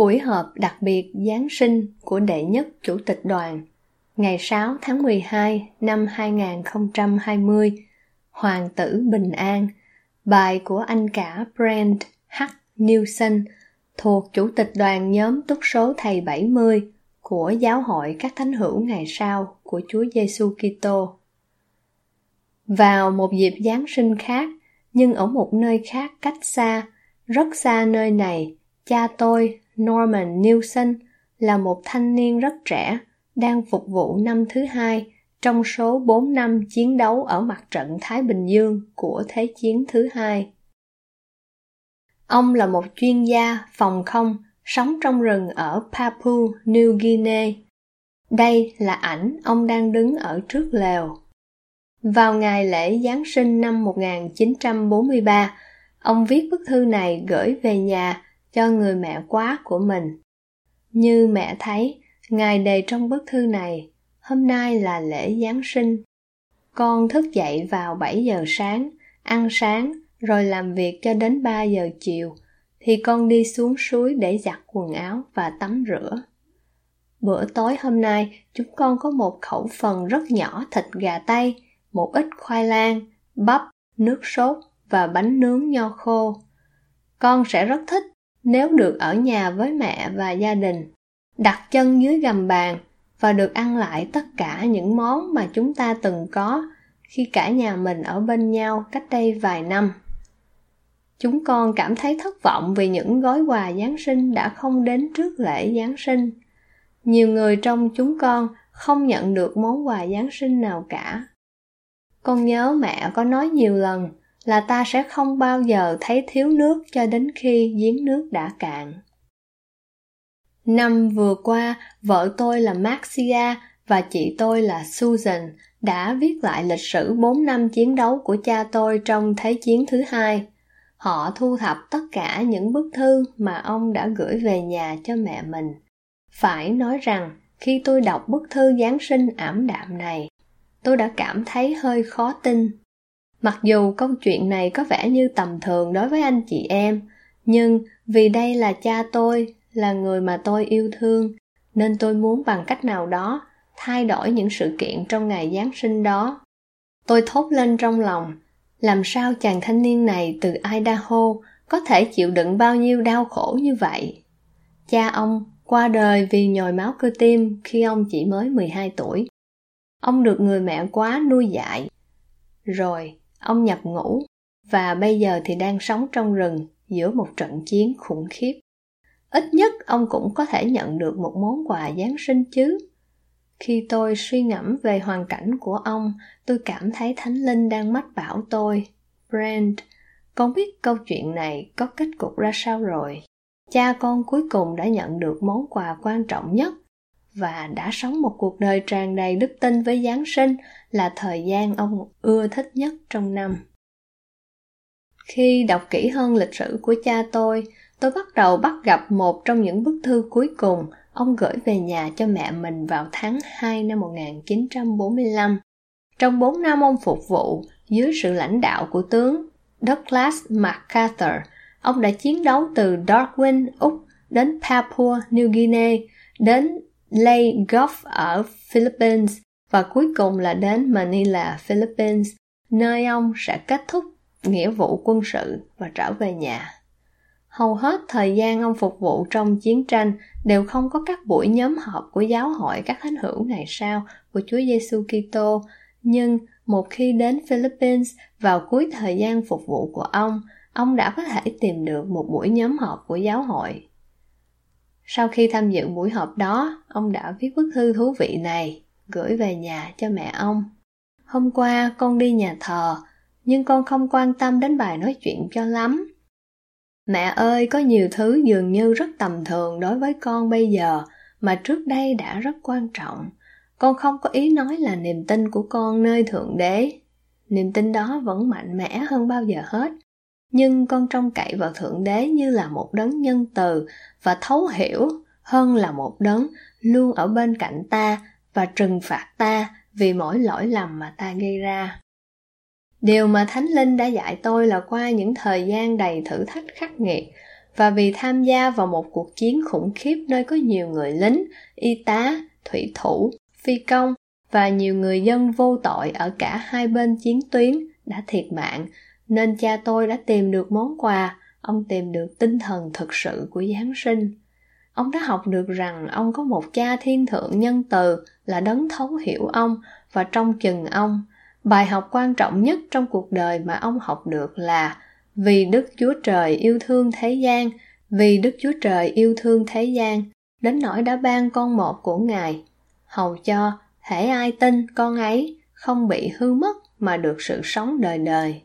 Buổi họp đặc biệt Giáng sinh của đệ nhất Chủ tịch đoàn ngày 6 tháng 12 năm 2020 Hoàng tử Bình An bài của anh cả Brand H. Newson thuộc Chủ tịch đoàn nhóm túc số thầy 70 của Giáo hội các thánh hữu ngày sau của Chúa Giêsu Kitô. Vào một dịp Giáng sinh khác, nhưng ở một nơi khác cách xa, rất xa nơi này, cha tôi, Norman Newson, là một thanh niên rất trẻ, đang phục vụ năm thứ hai trong số 4 năm chiến đấu ở mặt trận Thái Bình Dương của Thế chiến thứ hai. Ông là một chuyên gia phòng không sống trong rừng ở Papua New Guinea. Đây là ảnh ông đang đứng ở trước lều. Vào ngày lễ Giáng sinh năm 1943, ông viết bức thư này gửi về nhà cho người mẹ quá của mình. Như mẹ thấy, ngài đề trong bức thư này, hôm nay là lễ Giáng sinh. Con thức dậy vào 7 giờ sáng, ăn sáng, rồi làm việc cho đến 3 giờ chiều, thì con đi xuống suối để giặt quần áo và tắm rửa. Bữa tối hôm nay, chúng con có một khẩu phần rất nhỏ thịt gà tây, một ít khoai lang, bắp, nước sốt và bánh nướng nho khô. Con sẽ rất thích nếu được ở nhà với mẹ và gia đình, đặt chân dưới gầm bàn và được ăn lại tất cả những món mà chúng ta từng có khi cả nhà mình ở bên nhau cách đây vài năm. Chúng con cảm thấy thất vọng vì những gói quà Giáng sinh đã không đến trước lễ Giáng sinh. Nhiều người trong chúng con không nhận được món quà Giáng sinh nào cả. Con nhớ mẹ có nói nhiều lần là ta sẽ không bao giờ thấy thiếu nước cho đến khi giếng nước đã cạn. Năm vừa qua, vợ tôi là Maxia và chị tôi là Susan đã viết lại lịch sử 4 năm chiến đấu của cha tôi trong Thế chiến thứ hai. Họ thu thập tất cả những bức thư mà ông đã gửi về nhà cho mẹ mình. Phải nói rằng, khi tôi đọc bức thư Giáng sinh ảm đạm này, tôi đã cảm thấy hơi khó tin. Mặc dù câu chuyện này có vẻ như tầm thường đối với anh chị em, nhưng vì đây là cha tôi, là người mà tôi yêu thương, nên tôi muốn bằng cách nào đó thay đổi những sự kiện trong ngày Giáng sinh đó. Tôi thốt lên trong lòng, làm sao chàng thanh niên này từ Idaho có thể chịu đựng bao nhiêu đau khổ như vậy? Cha ông qua đời vì nhồi máu cơ tim khi ông chỉ mới 12 tuổi. Ông được người mẹ quá nuôi dạy. Rồi, ông nhập ngũ và bây giờ thì đang sống trong rừng giữa một trận chiến khủng khiếp. Ít nhất ông cũng có thể nhận được một món quà Giáng sinh chứ. Khi tôi suy ngẫm về hoàn cảnh của ông, tôi cảm thấy Thánh Linh đang mách bảo tôi. Brand, con biết câu chuyện này có kết cục ra sao rồi. Cha con cuối cùng đã nhận được món quà quan trọng nhất và đã sống một cuộc đời tràn đầy đức tin với Giáng sinh là thời gian ông ưa thích nhất trong năm. Khi đọc kỹ hơn lịch sử của cha tôi, tôi bắt đầu bắt gặp một trong những bức thư cuối cùng ông gửi về nhà cho mẹ mình vào tháng 2 năm 1945. Trong 4 năm ông phục vụ, dưới sự lãnh đạo của tướng Douglas MacArthur, ông đã chiến đấu từ Darwin, Úc đến Papua New Guinea, đến lay Gulf ở Philippines và cuối cùng là đến Manila, Philippines, nơi ông sẽ kết thúc nghĩa vụ quân sự và trở về nhà. Hầu hết thời gian ông phục vụ trong chiến tranh đều không có các buổi nhóm họp của giáo hội các thánh hữu ngày sau của Chúa Giêsu Kitô, nhưng một khi đến Philippines vào cuối thời gian phục vụ của ông, ông đã có thể tìm được một buổi nhóm họp của giáo hội. Sau khi tham dự buổi họp đó, ông đã viết bức thư thú vị này, gửi về nhà cho mẹ ông. Hôm qua con đi nhà thờ, nhưng con không quan tâm đến bài nói chuyện cho lắm. Mẹ ơi, có nhiều thứ dường như rất tầm thường đối với con bây giờ, mà trước đây đã rất quan trọng. Con không có ý nói là niềm tin của con nơi Thượng Đế. Niềm tin đó vẫn mạnh mẽ hơn bao giờ hết. Nhưng con trông cậy vào Thượng Đế như là một đấng nhân từ và thấu hiểu hơn là một đấng luôn ở bên cạnh ta và trừng phạt ta vì mỗi lỗi lầm mà ta gây ra. Điều mà Thánh Linh đã dạy tôi là qua những thời gian đầy thử thách khắc nghiệt, và vì tham gia vào một cuộc chiến khủng khiếp nơi có nhiều người lính, y tá, thủy thủ, phi công và nhiều người dân vô tội ở cả hai bên chiến tuyến đã thiệt mạng, nên cha tôi đã tìm được món quà, ông tìm được tinh thần thực sự của Giáng sinh. Ông đã học được rằng ông có một cha thiên thượng nhân từ là đấng thấu hiểu ông và trong chừng ông. Bài học quan trọng nhất trong cuộc đời mà ông học được là vì Đức Chúa Trời yêu thương thế gian, vì Đức Chúa Trời yêu thương thế gian, đến nỗi đã ban con một của Ngài, hầu cho thể ai tin con ấy không bị hư mất mà được sự sống đời đời.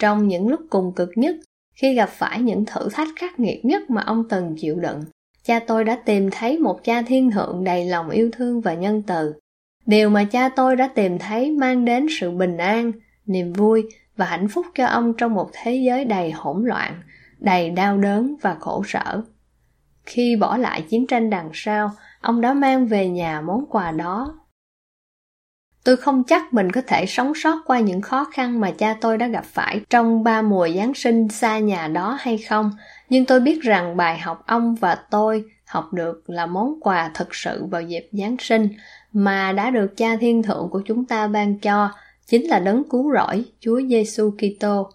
Trong những lúc cùng cực nhất, khi gặp phải những thử thách khắc nghiệt nhất mà ông từng chịu đựng, cha tôi đã tìm thấy một cha thiên thượng đầy lòng yêu thương và nhân từ. Điều mà cha tôi đã tìm thấy mang đến sự bình an, niềm vui và hạnh phúc cho ông trong một thế giới đầy hỗn loạn, đầy đau đớn và khổ sở. Khi bỏ lại chiến tranh đằng sau, ông đã mang về nhà món quà đó. Tôi không chắc mình có thể sống sót qua những khó khăn mà cha tôi đã gặp phải trong ba mùa Giáng sinh xa nhà đó hay không, nhưng tôi biết rằng bài học ông và tôi học được là món quà thật sự vào dịp Giáng sinh mà đã được cha thiên thượng của chúng ta ban cho, chính là đấng cứu rỗi Chúa Giêsu Kitô.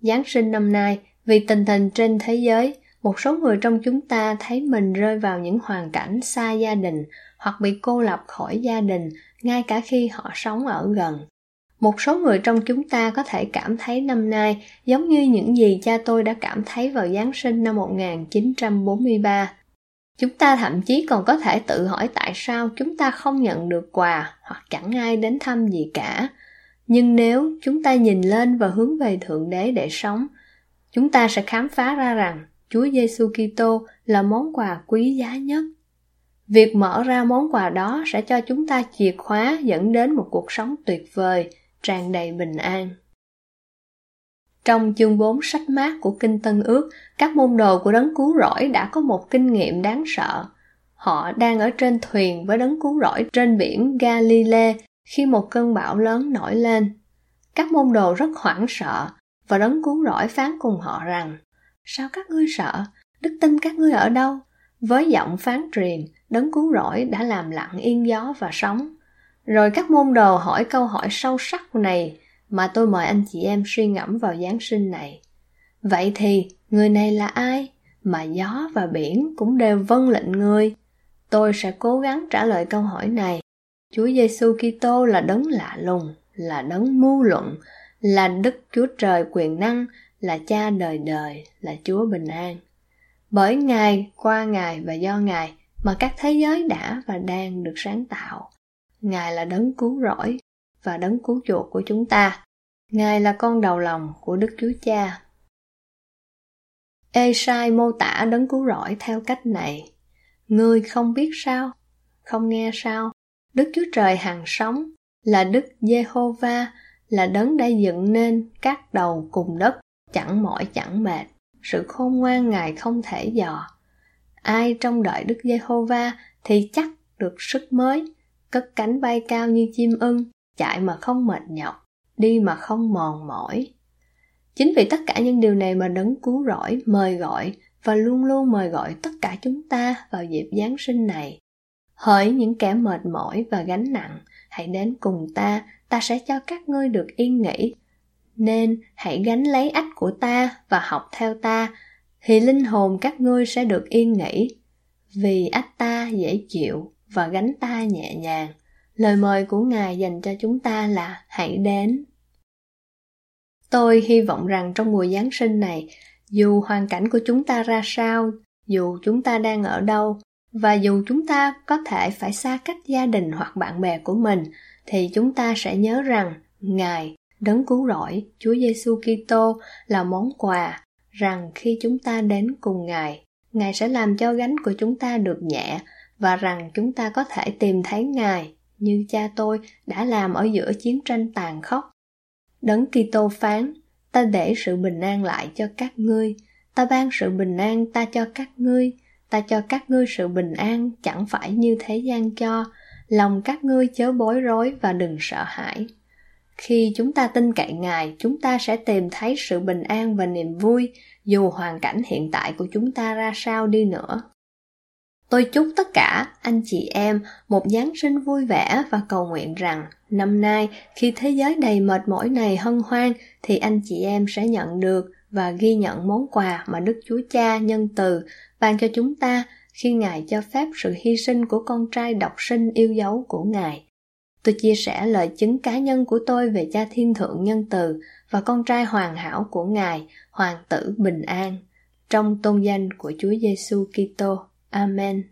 Giáng sinh năm nay, vì tình hình trên thế giới, một số người trong chúng ta thấy mình rơi vào những hoàn cảnh xa gia đình hoặc bị cô lập khỏi gia đình ngay cả khi họ sống ở gần. Một số người trong chúng ta có thể cảm thấy năm nay giống như những gì cha tôi đã cảm thấy vào Giáng sinh năm 1943. Chúng ta thậm chí còn có thể tự hỏi tại sao chúng ta không nhận được quà hoặc chẳng ai đến thăm gì cả. Nhưng nếu chúng ta nhìn lên và hướng về Thượng Đế để sống, chúng ta sẽ khám phá ra rằng Chúa Giêsu Kitô là món quà quý giá nhất. Việc mở ra món quà đó sẽ cho chúng ta chìa khóa dẫn đến một cuộc sống tuyệt vời, tràn đầy bình an. Trong chương 4 sách mát của Kinh Tân Ước, các môn đồ của đấng cứu rỗi đã có một kinh nghiệm đáng sợ. Họ đang ở trên thuyền với đấng cứu rỗi trên biển Galilee khi một cơn bão lớn nổi lên. Các môn đồ rất hoảng sợ và đấng cứu rỗi phán cùng họ rằng Sao các ngươi sợ? Đức tin các ngươi ở đâu? Với giọng phán truyền, đấng cứu rỗi đã làm lặng yên gió và sóng. Rồi các môn đồ hỏi câu hỏi sâu sắc này mà tôi mời anh chị em suy ngẫm vào Giáng sinh này. Vậy thì, người này là ai? Mà gió và biển cũng đều vâng lệnh người. Tôi sẽ cố gắng trả lời câu hỏi này. Chúa Giêsu Kitô là đấng lạ lùng, là đấng mưu luận, là Đức Chúa Trời quyền năng, là Cha đời đời, là Chúa bình an. Bởi Ngài, qua Ngài và do Ngài mà các thế giới đã và đang được sáng tạo. Ngài là đấng cứu rỗi và đấng cứu chuộc của chúng ta. Ngài là con đầu lòng của Đức Chúa Cha. Esai mô tả đấng cứu rỗi theo cách này. Ngươi không biết sao, không nghe sao. Đức Chúa Trời hàng sống là Đức Giê-hô-va, là đấng đã dựng nên các đầu cùng đất, chẳng mỏi chẳng mệt. Sự khôn ngoan Ngài không thể dò. Ai trong đợi Đức Giê-hô-va thì chắc được sức mới, cất cánh bay cao như chim ưng, chạy mà không mệt nhọc, đi mà không mòn mỏi. Chính vì tất cả những điều này mà đấng cứu rỗi mời gọi và luôn luôn mời gọi tất cả chúng ta vào dịp Giáng sinh này. Hỡi những kẻ mệt mỏi và gánh nặng, hãy đến cùng ta, ta sẽ cho các ngươi được yên nghỉ. Nên hãy gánh lấy ách của ta và học theo ta, thì linh hồn các ngươi sẽ được yên nghỉ. Vì ách ta dễ chịu và gánh ta nhẹ nhàng. Lời mời của Ngài dành cho chúng ta là hãy đến. Tôi hy vọng rằng trong mùa Giáng sinh này, dù hoàn cảnh của chúng ta ra sao, dù chúng ta đang ở đâu, và dù chúng ta có thể phải xa cách gia đình hoặc bạn bè của mình, thì chúng ta sẽ nhớ rằng Ngài, đấng cứu rỗi, Chúa Giêsu Kitô là món quà, rằng khi chúng ta đến cùng Ngài, Ngài sẽ làm cho gánh của chúng ta được nhẹ và rằng chúng ta có thể tìm thấy Ngài như cha tôi đã làm ở giữa chiến tranh tàn khốc. Đấng Kitô phán, ta để sự bình an lại cho các ngươi, ta ban sự bình an ta cho các ngươi, ta cho các ngươi sự bình an chẳng phải như thế gian cho, lòng các ngươi chớ bối rối và đừng sợ hãi. Khi chúng ta tin cậy Ngài, chúng ta sẽ tìm thấy sự bình an và niềm vui dù hoàn cảnh hiện tại của chúng ta ra sao đi nữa. Tôi chúc tất cả anh chị em một Giáng sinh vui vẻ và cầu nguyện rằng năm nay khi thế giới đầy mệt mỏi này hân hoan thì anh chị em sẽ nhận được và ghi nhận món quà mà Đức Chúa Cha nhân từ ban cho chúng ta khi Ngài cho phép sự hy sinh của con trai độc sinh yêu dấu của Ngài. Tôi chia sẻ lời chứng cá nhân của tôi về cha thiên thượng nhân từ và con trai hoàn hảo của Ngài, hoàng tử bình an, trong tôn danh của Chúa Giêsu Kitô. Amen.